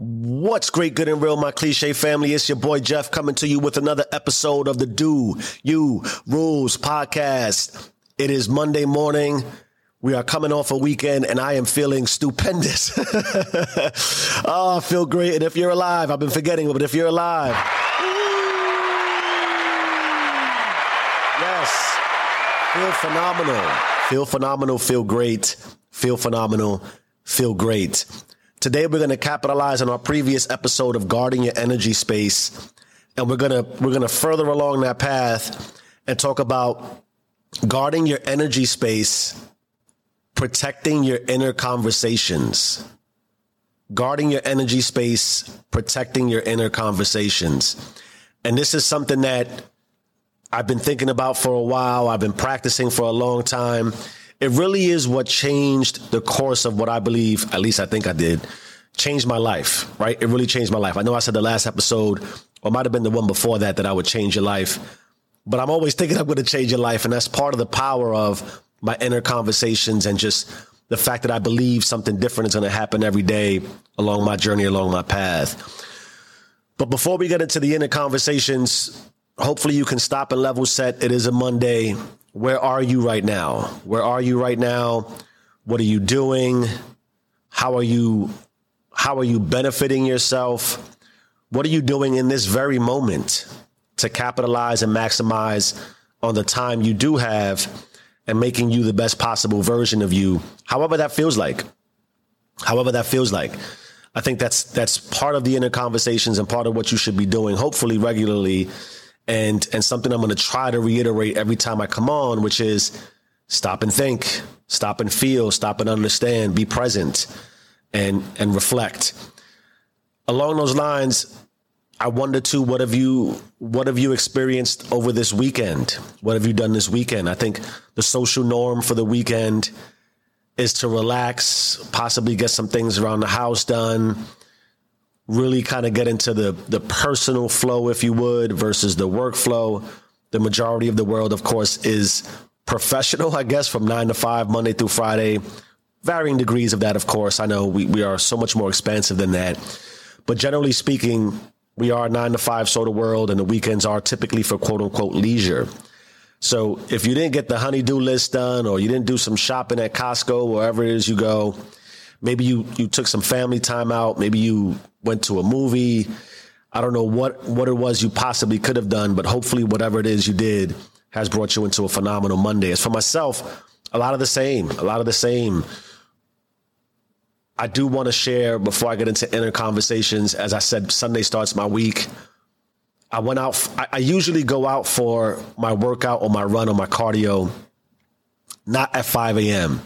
What's great, good, and real, my cliche family? It's your boy Jeff coming to you with another episode of the Do You Rules podcast. It is Monday morning. We are coming off a weekend and I am feeling stupendous. oh, I feel great. And if you're alive, I've been forgetting, but if you're alive, yes, feel phenomenal. Feel phenomenal, feel great, feel phenomenal, feel great. Today we're going to capitalize on our previous episode of guarding your energy space and we're going to we're going to further along that path and talk about guarding your energy space, protecting your inner conversations. Guarding your energy space, protecting your inner conversations. And this is something that I've been thinking about for a while. I've been practicing for a long time it really is what changed the course of what I believe, at least I think I did, changed my life, right? It really changed my life. I know I said the last episode, or might have been the one before that, that I would change your life. But I'm always thinking I'm going to change your life. And that's part of the power of my inner conversations and just the fact that I believe something different is going to happen every day along my journey, along my path. But before we get into the inner conversations, hopefully you can stop and level set. It is a Monday where are you right now? Where are you right now? What are you doing? How are you how are you benefiting yourself? What are you doing in this very moment to capitalize and maximize on the time you do have and making you the best possible version of you, however that feels like. However that feels like. I think that's that's part of the inner conversations and part of what you should be doing, hopefully regularly and and something I'm going to try to reiterate every time I come on, which is stop and think, stop and feel, stop and understand, be present, and and reflect. Along those lines, I wonder too, what have you what have you experienced over this weekend? What have you done this weekend? I think the social norm for the weekend is to relax, possibly get some things around the house done really kind of get into the the personal flow, if you would, versus the workflow. The majority of the world, of course, is professional, I guess, from nine to five, Monday through Friday. Varying degrees of that, of course. I know we, we are so much more expansive than that. But generally speaking, we are nine to five sort of world, and the weekends are typically for quote unquote leisure. So if you didn't get the honeydew list done, or you didn't do some shopping at Costco, wherever it is you go, maybe you you took some family time out, maybe you went to a movie. I don't know what what it was you possibly could have done, but hopefully whatever it is you did has brought you into a phenomenal Monday. As for myself, a lot of the same, a lot of the same. I do want to share before I get into inner conversations. As I said, Sunday starts my week. I went out. I usually go out for my workout or my run or my cardio, not at 5 a.m.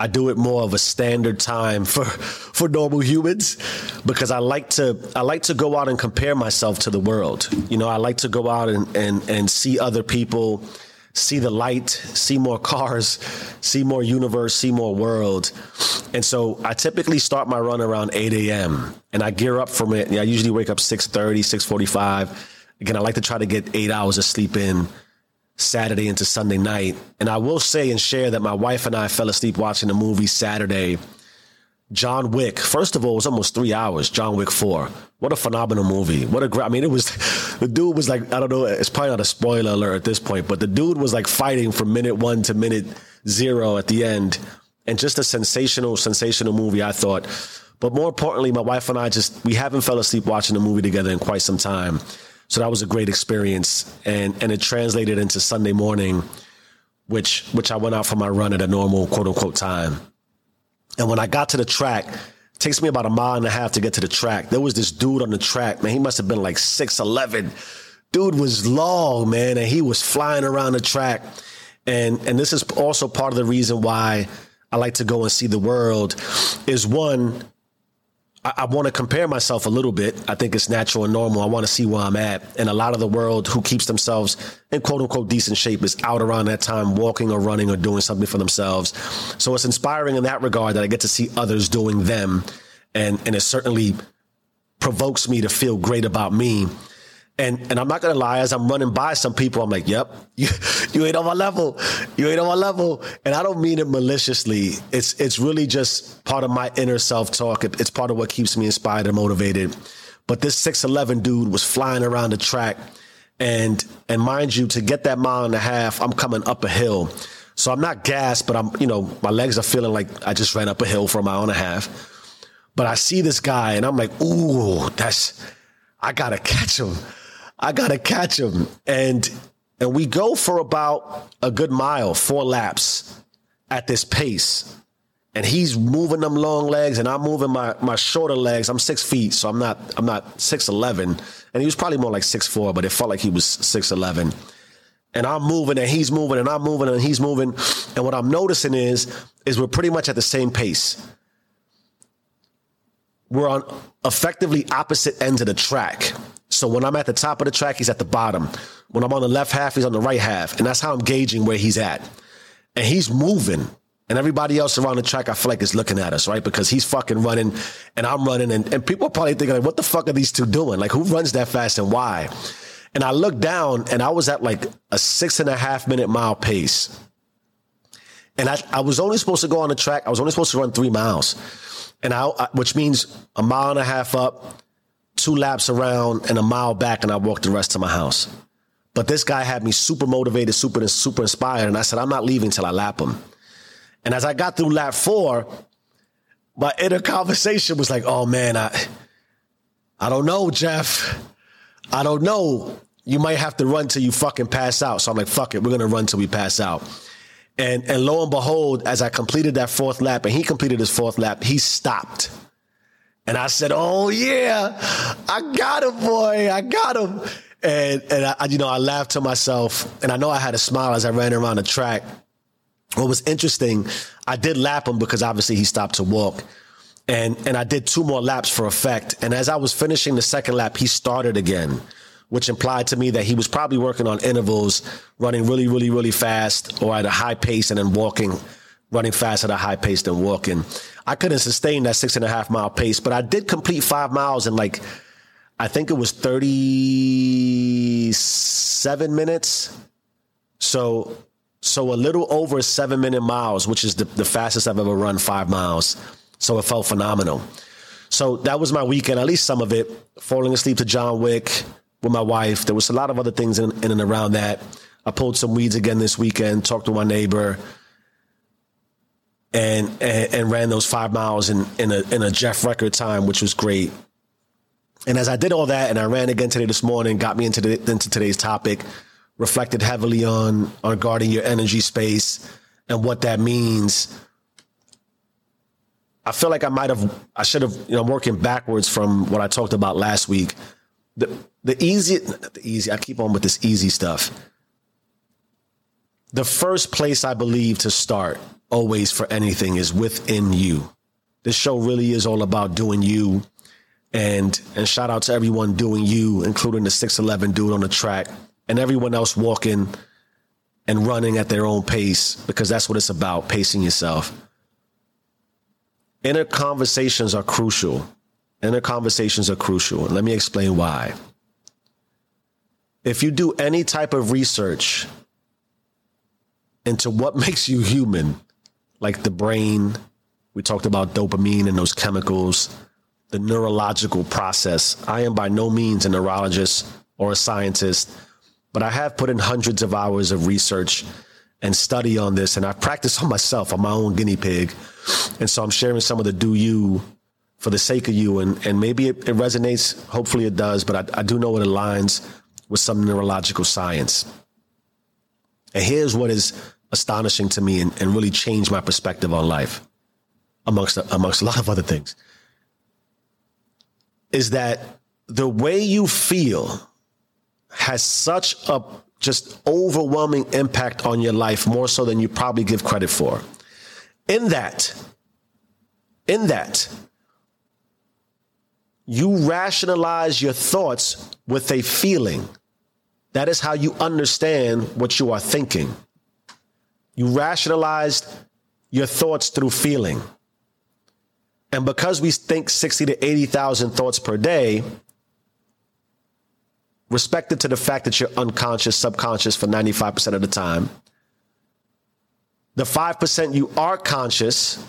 I do it more of a standard time for for normal humans because I like to I like to go out and compare myself to the world. You know, I like to go out and and, and see other people, see the light, see more cars, see more universe, see more world. And so I typically start my run around 8 a.m. and I gear up from it. I usually wake up 6:30, 6:45. Again, I like to try to get eight hours of sleep in Saturday into Sunday night. And I will say and share that my wife and I fell asleep watching the movie Saturday. John Wick. First of all, it was almost three hours. John Wick Four. What a phenomenal movie. What a great. I mean, it was. The dude was like, I don't know. It's probably not a spoiler alert at this point, but the dude was like fighting from minute one to minute zero at the end, and just a sensational, sensational movie. I thought. But more importantly, my wife and I just we haven't fell asleep watching the movie together in quite some time. So that was a great experience, and and it translated into Sunday morning, which which I went out for my run at a normal quote unquote time. And when I got to the track, takes me about a mile and a half to get to the track. There was this dude on the track, man. He must have been like six eleven. Dude was long, man, and he was flying around the track. And and this is also part of the reason why I like to go and see the world. Is one I, I want to compare myself a little bit. I think it's natural and normal. I want to see where I'm at. And a lot of the world who keeps themselves in quote unquote decent shape is out around that time, walking or running or doing something for themselves. So it's inspiring in that regard that I get to see others doing them. And, and it certainly provokes me to feel great about me. And and I'm not gonna lie, as I'm running by some people, I'm like, yep, you, you ain't on my level. You ain't on my level. And I don't mean it maliciously. It's it's really just part of my inner self-talk. It's part of what keeps me inspired and motivated. But this 6'11 dude was flying around the track. And and mind you, to get that mile and a half, I'm coming up a hill. So I'm not gassed, but I'm, you know, my legs are feeling like I just ran up a hill for a mile and a half. But I see this guy and I'm like, ooh, that's I gotta catch him. I gotta catch him. And and we go for about a good mile, four laps at this pace. And he's moving them long legs and I'm moving my, my shorter legs. I'm six feet, so I'm not I'm not six eleven. And he was probably more like six four, but it felt like he was six eleven. And I'm moving and he's moving and I'm moving and he's moving. And what I'm noticing is is we're pretty much at the same pace. We're on effectively opposite ends of the track. So when I'm at the top of the track, he's at the bottom. When I'm on the left half, he's on the right half. And that's how I'm gauging where he's at. And he's moving. And everybody else around the track, I feel like is looking at us, right? Because he's fucking running and I'm running. And, and people are probably thinking, like, what the fuck are these two doing? Like, who runs that fast and why? And I looked down and I was at like a six and a half minute mile pace. And I, I was only supposed to go on the track. I was only supposed to run three miles. And I, which means a mile and a half up, two laps around and a mile back. And I walked the rest to my house. But this guy had me super motivated, super, super inspired. And I said, I'm not leaving till I lap him. And as I got through lap four, my inner conversation was like, oh man, I, I don't know, Jeff. I don't know. You might have to run till you fucking pass out. So I'm like, fuck it, we're gonna run till we pass out. And and lo and behold, as I completed that fourth lap and he completed his fourth lap, he stopped. And I said, Oh yeah, I got him, boy. I got him. And and I, you know, I laughed to myself and I know I had a smile as I ran around the track. What was interesting, I did lap him because obviously he stopped to walk. And and I did two more laps for effect. And as I was finishing the second lap, he started again, which implied to me that he was probably working on intervals, running really, really, really fast or at a high pace and then walking, running fast at a high pace than walking. I couldn't sustain that six and a half mile pace, but I did complete five miles in like I think it was 37 minutes. So so a little over seven minute miles, which is the, the fastest I've ever run five miles. So it felt phenomenal. So that was my weekend, at least some of it. Falling asleep to John Wick with my wife. There was a lot of other things in, in and around that. I pulled some weeds again this weekend, talked to my neighbor, and and, and ran those five miles in, in a in a Jeff record time, which was great. And as I did all that, and I ran again today this morning, got me into the, into today's topic, reflected heavily on on guarding your energy space and what that means I feel like I might have, I should have, you know, I'm working backwards from what I talked about last week. The, the easy, the easy, I keep on with this easy stuff. The first place I believe to start always for anything is within you. This show really is all about doing you. And, and shout out to everyone doing you, including the 6'11 dude on the track and everyone else walking and running at their own pace because that's what it's about, pacing yourself. Inner conversations are crucial. Inner conversations are crucial. And let me explain why. If you do any type of research into what makes you human, like the brain, we talked about dopamine and those chemicals, the neurological process. I am by no means a neurologist or a scientist, but I have put in hundreds of hours of research and study on this, and I practice on myself. I'm my own guinea pig. And so I'm sharing some of the do you for the sake of you. And, and maybe it, it resonates. Hopefully it does, but I, I do know it aligns with some neurological science. And here's what is astonishing to me and, and really changed my perspective on life, amongst, amongst a lot of other things, is that the way you feel has such a just overwhelming impact on your life, more so than you probably give credit for. In that, in that, you rationalize your thoughts with a feeling. That is how you understand what you are thinking. You rationalized your thoughts through feeling. And because we think 60 to 80,000 thoughts per day, respected to the fact that you're unconscious, subconscious for 95% of the time. The 5% you are conscious,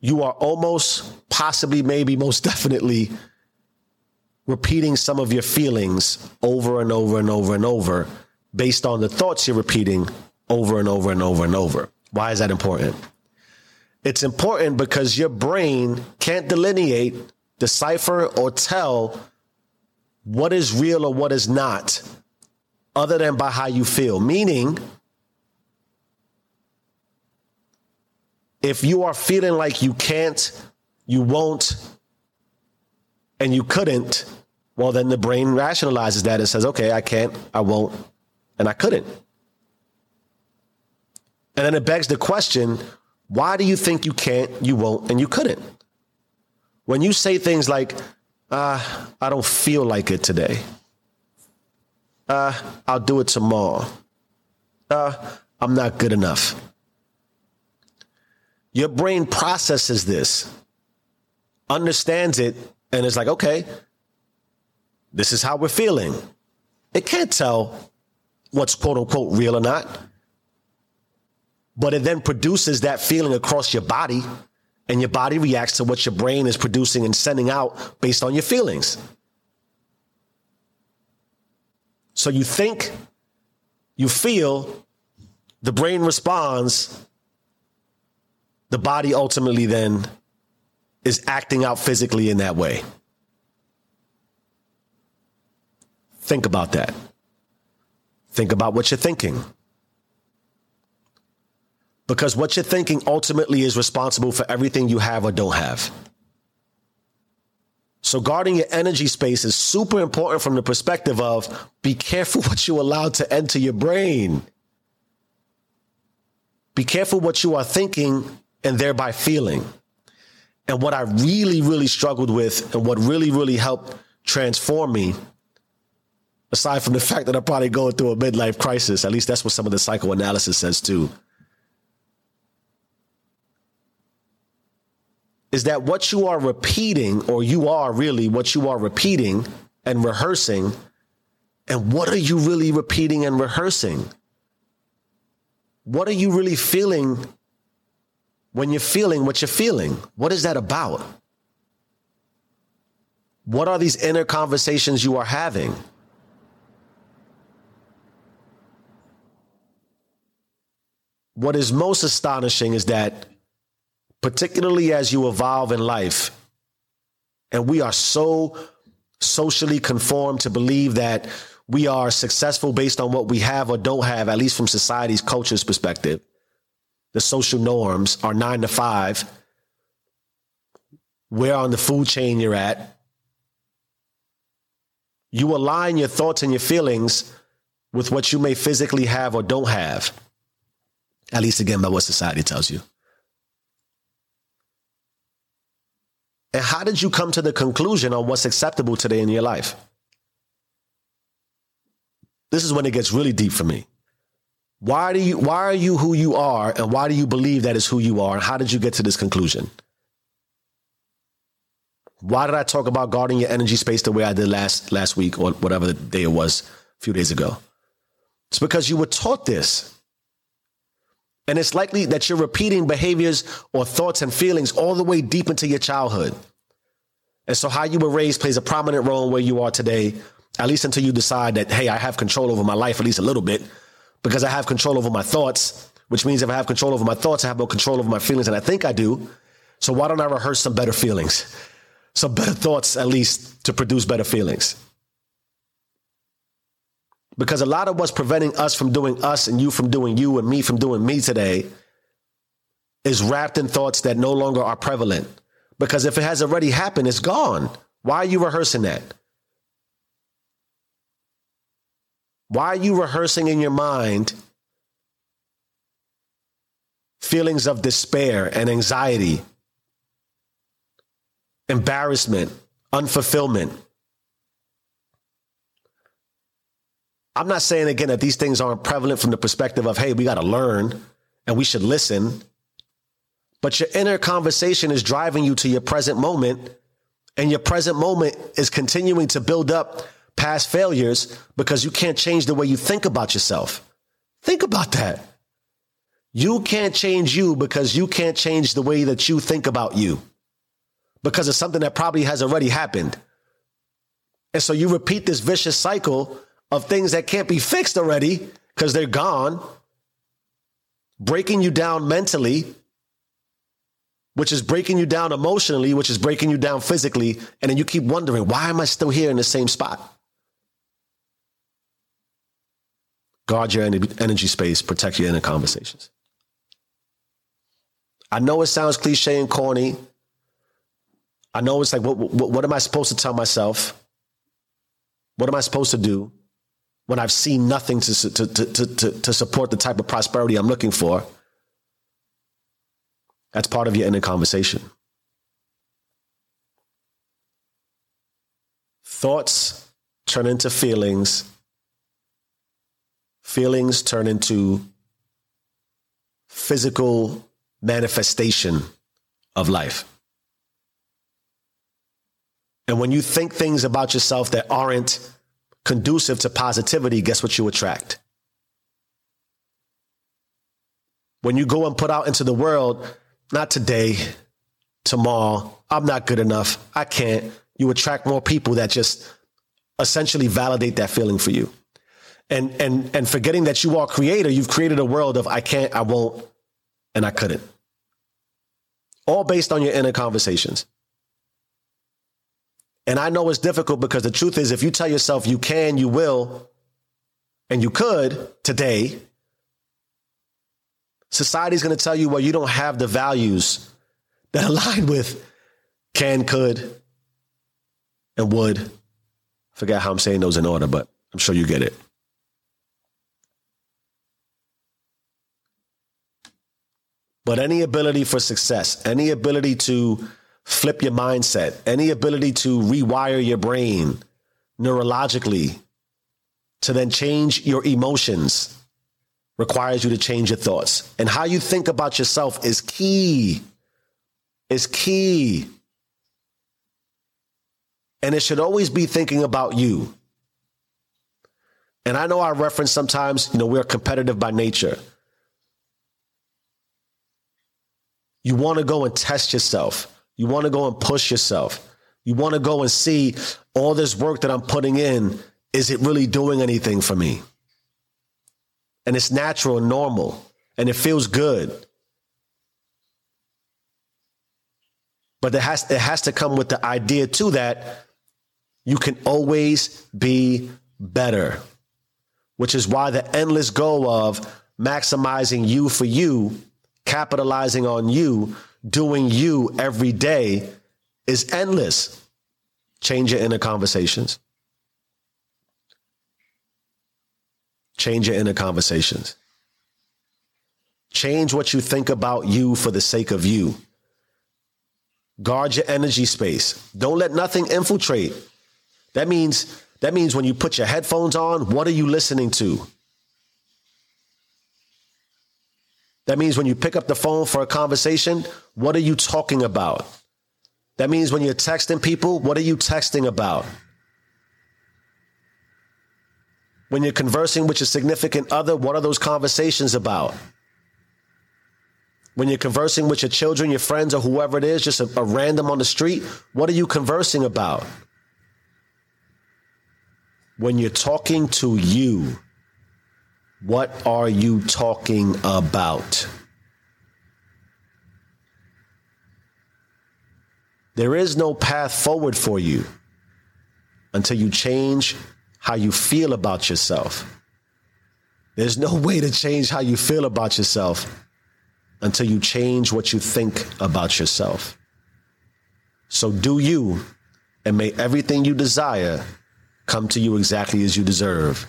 you are almost, possibly, maybe, most definitely repeating some of your feelings over and over and over and over based on the thoughts you're repeating over and over and over and over. Why is that important? It's important because your brain can't delineate, decipher, or tell what is real or what is not other than by how you feel. Meaning, if you are feeling like you can't, you won't, and you couldn't, well, then the brain rationalizes that and says, okay, I can't, I won't, and I couldn't. And then it begs the question why do you think you can't, you won't, and you couldn't? When you say things like, uh, I don't feel like it today. Uh, I'll do it tomorrow. Uh, I'm not good enough. Your brain processes this, understands it, and is like, okay, this is how we're feeling. It can't tell what's quote unquote real or not but it then produces that feeling across your body and your body reacts to what your brain is producing and sending out based on your feelings. So you think, you feel, the brain responds, the body ultimately then is acting out physically in that way. Think about that. Think about what you're thinking because what you're thinking ultimately is responsible for everything you have or don't have. So guarding your energy space is super important from the perspective of be careful what you allow to enter your brain. Be careful what you are thinking and thereby feeling. And what I really, really struggled with and what really, really helped transform me, aside from the fact that I'm probably going through a midlife crisis, at least that's what some of the psychoanalysis says too is that what you are repeating, or you are really what you are repeating and rehearsing, and what are you really repeating and rehearsing? What are you really feeling when you're feeling what you're feeling? What is that about? What are these inner conversations you are having? What is most astonishing is that particularly as you evolve in life. And we are so socially conformed to believe that we are successful based on what we have or don't have, at least from society's culture's perspective. The social norms are nine to five, where on the food chain you're at. You align your thoughts and your feelings with what you may physically have or don't have, at least again by what society tells you. And how did you come to the conclusion on what's acceptable today in your life? This is when it gets really deep for me. Why do you why are you who you are and why do you believe that is who you are and how did you get to this conclusion? Why did I talk about guarding your energy space the way I did last last week or whatever the day it was a few days ago? It's because you were taught this. And it's likely that you're repeating behaviors or thoughts and feelings all the way deep into your childhood. And so, how you were raised plays a prominent role in where you are today, at least until you decide that, hey, I have control over my life, at least a little bit, because I have control over my thoughts, which means if I have control over my thoughts, I have more control over my feelings, and I think I do. So, why don't I rehearse some better feelings? Some better thoughts, at least, to produce better feelings. Because a lot of what's preventing us from doing us and you from doing you and me from doing me today is wrapped in thoughts that no longer are prevalent. Because if it has already happened, it's gone. Why are you rehearsing that? Why are you rehearsing in your mind feelings of despair and anxiety, embarrassment, unfulfillment? I'm not saying again that these things aren't prevalent from the perspective of, hey, we got to learn and we should listen. But your inner conversation is driving you to your present moment And your present moment is continuing to build up past failures because you can't change the way you think about yourself. Think about that. You can't change you because you can't change the way that you think about you because of something that probably has already happened. And so you repeat this vicious cycle of things that can't be fixed already because they're gone, breaking you down mentally, which is breaking you down emotionally, which is breaking you down physically. And then you keep wondering, why am I still here in the same spot? Guard your energy space, protect your inner conversations. I know it sounds cliche and corny. I know it's like, what, what, what am I supposed to tell myself? What am I supposed to do when I've seen nothing to, to, to, to, to support the type of prosperity I'm looking for? That's part of your inner conversation. Thoughts turn into feelings feelings turn into physical manifestation of life. And when you think things about yourself that aren't conducive to positivity, guess what you attract? When you go and put out into the world, not today, tomorrow, I'm not good enough, I can't, you attract more people that just essentially validate that feeling for you and and and forgetting that you are creator, you've created a world of I can't, I won't, and I couldn't. All based on your inner conversations. And I know it's difficult because the truth is, if you tell yourself you can, you will, and you could today, society's going to tell you, well, you don't have the values that align with can, could, and would. Forget how I'm saying those in order, but I'm sure you get it. But any ability for success, any ability to flip your mindset, any ability to rewire your brain neurologically to then change your emotions requires you to change your thoughts. And how you think about yourself is key. Is key. And it should always be thinking about you. And I know I reference sometimes, you know, we're competitive by nature. You want to go and test yourself. You want to go and push yourself. You want to go and see all this work that I'm putting in. Is it really doing anything for me? And it's natural and normal and it feels good. But it has, it has to come with the idea too that you can always be better, which is why the endless goal of maximizing you for you capitalizing on you, doing you every day is endless. Change your inner conversations. Change your inner conversations. Change what you think about you for the sake of you. Guard your energy space. Don't let nothing infiltrate. That means that means when you put your headphones on, what are you listening to? That means when you pick up the phone for a conversation, what are you talking about? That means when you're texting people, what are you texting about? When you're conversing with your significant other, what are those conversations about? When you're conversing with your children, your friends, or whoever it is, just a, a random on the street, what are you conversing about? When you're talking to you, what are you talking about? There is no path forward for you until you change how you feel about yourself. There's no way to change how you feel about yourself until you change what you think about yourself. So do you, and may everything you desire come to you exactly as you deserve.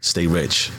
Stay rich.